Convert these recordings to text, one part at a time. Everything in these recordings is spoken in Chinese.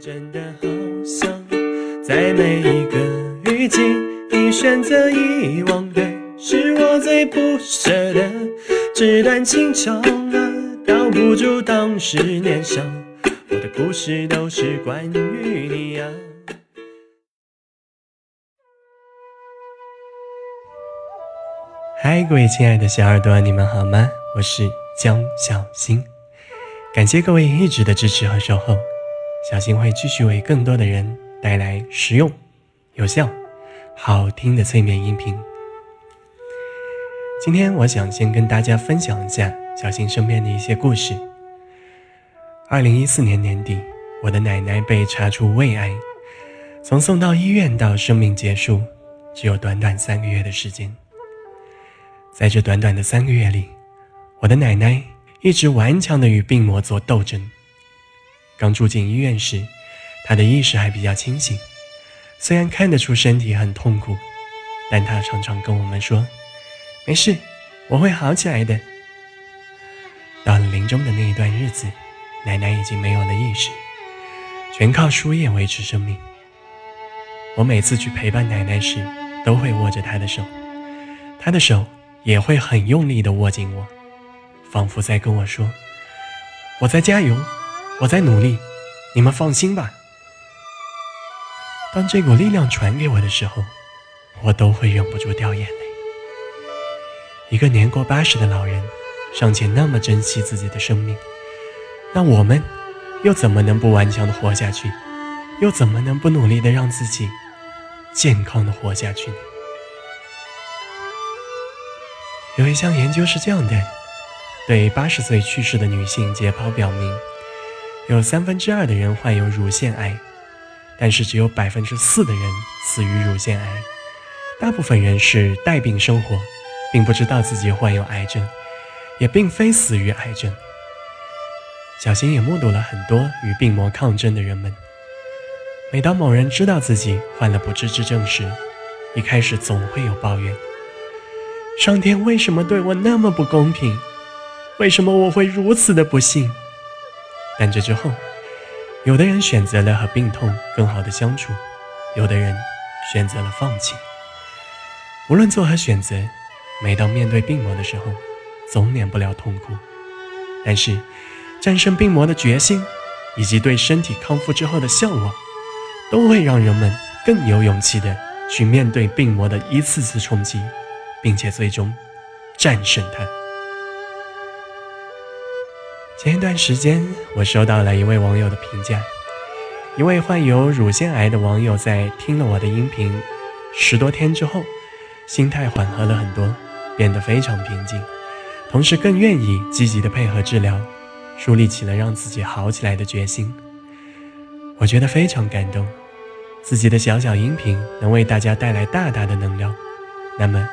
真的好想在每一个雨季，你选择遗忘的是我最不舍的。纸短情长啊，留不住当时年少。我的故事都是关于你啊。嗨，各位亲爱的小耳朵，你们好吗？我是江小新，感谢各位一直的支持和守候。小新会继续为更多的人带来实用、有效、好听的催眠音频。今天我想先跟大家分享一下小新身边的一些故事。二零一四年年底，我的奶奶被查出胃癌，从送到医院到生命结束，只有短短三个月的时间。在这短短的三个月里，我的奶奶一直顽强地与病魔做斗争。刚住进医院时，他的意识还比较清醒，虽然看得出身体很痛苦，但他常常跟我们说：“没事，我会好起来的。”到了临终的那一段日子，奶奶已经没有了意识，全靠输液维持生命。我每次去陪伴奶奶时，都会握着她的手，她的手也会很用力地握紧我，仿佛在跟我说：“我在加油。”我在努力，你们放心吧。当这股力量传给我的时候，我都会忍不住掉眼泪。一个年过八十的老人，尚且那么珍惜自己的生命，那我们又怎么能不顽强的活下去？又怎么能不努力的让自己健康的活下去呢？有一项研究是这样的：对八十岁去世的女性解剖表明。有三分之二的人患有乳腺癌，但是只有百分之四的人死于乳腺癌。大部分人是带病生活，并不知道自己患有癌症，也并非死于癌症。小新也目睹了很多与病魔抗争的人们。每当某人知道自己患了不治之症时，一开始总会有抱怨：上天为什么对我那么不公平？为什么我会如此的不幸？但这之后，有的人选择了和病痛更好的相处，有的人选择了放弃。无论做何选择，每当面对病魔的时候，总免不了痛苦。但是，战胜病魔的决心，以及对身体康复之后的向往，都会让人们更有勇气的去面对病魔的一次次冲击，并且最终战胜它。前一段时间，我收到了一位网友的评价。一位患有乳腺癌的网友在听了我的音频十多天之后，心态缓和了很多，变得非常平静，同时更愿意积极的配合治疗，树立起了让自己好起来的决心。我觉得非常感动，自己的小小音频能为大家带来大大的能量。那么，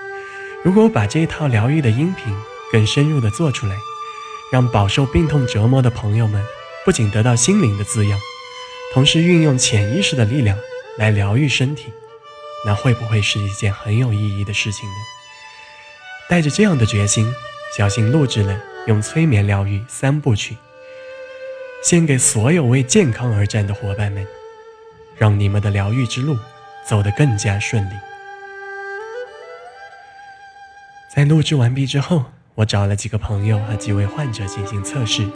如果把这套疗愈的音频更深入的做出来，让饱受病痛折磨的朋友们不仅得到心灵的滋养，同时运用潜意识的力量来疗愈身体，那会不会是一件很有意义的事情呢？带着这样的决心，小新录制了用催眠疗愈三部曲，献给所有为健康而战的伙伴们，让你们的疗愈之路走得更加顺利。在录制完毕之后。我找了几个朋友和几位患者进行测试，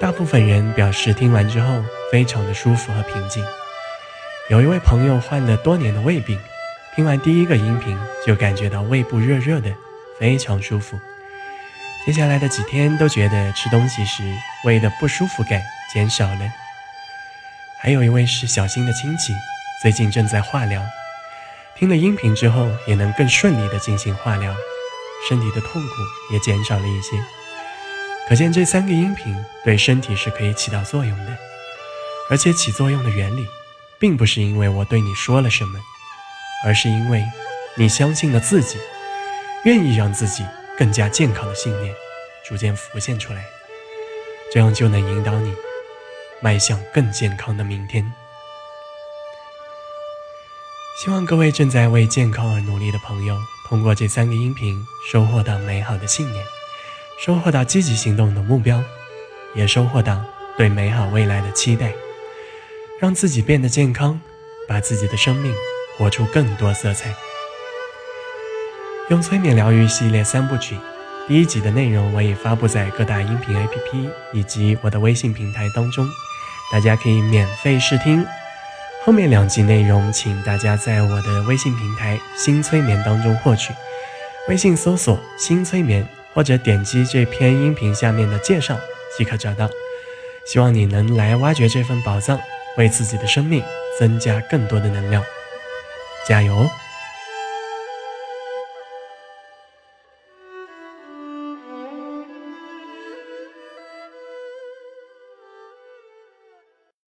大部分人表示听完之后非常的舒服和平静。有一位朋友患了多年的胃病，听完第一个音频就感觉到胃部热热的，非常舒服。接下来的几天都觉得吃东西时胃的不舒服感减少了。还有一位是小新的亲戚，最近正在化疗，听了音频之后也能更顺利的进行化疗。身体的痛苦也减少了一些，可见这三个音频对身体是可以起到作用的，而且起作用的原理，并不是因为我对你说了什么，而是因为你相信了自己，愿意让自己更加健康的信念逐渐浮现出来，这样就能引导你迈向更健康的明天。希望各位正在为健康而努力的朋友。通过这三个音频，收获到美好的信念，收获到积极行动的目标，也收获到对美好未来的期待。让自己变得健康，把自己的生命活出更多色彩。用催眠疗愈系列三部曲，第一集的内容我已发布在各大音频 APP 以及我的微信平台当中，大家可以免费试听。后面两集内容，请大家在我的微信平台“新催眠”当中获取，微信搜索“新催眠”或者点击这篇音频下面的介绍即可找到。希望你能来挖掘这份宝藏。为自己的生命增加更多的能量，加油！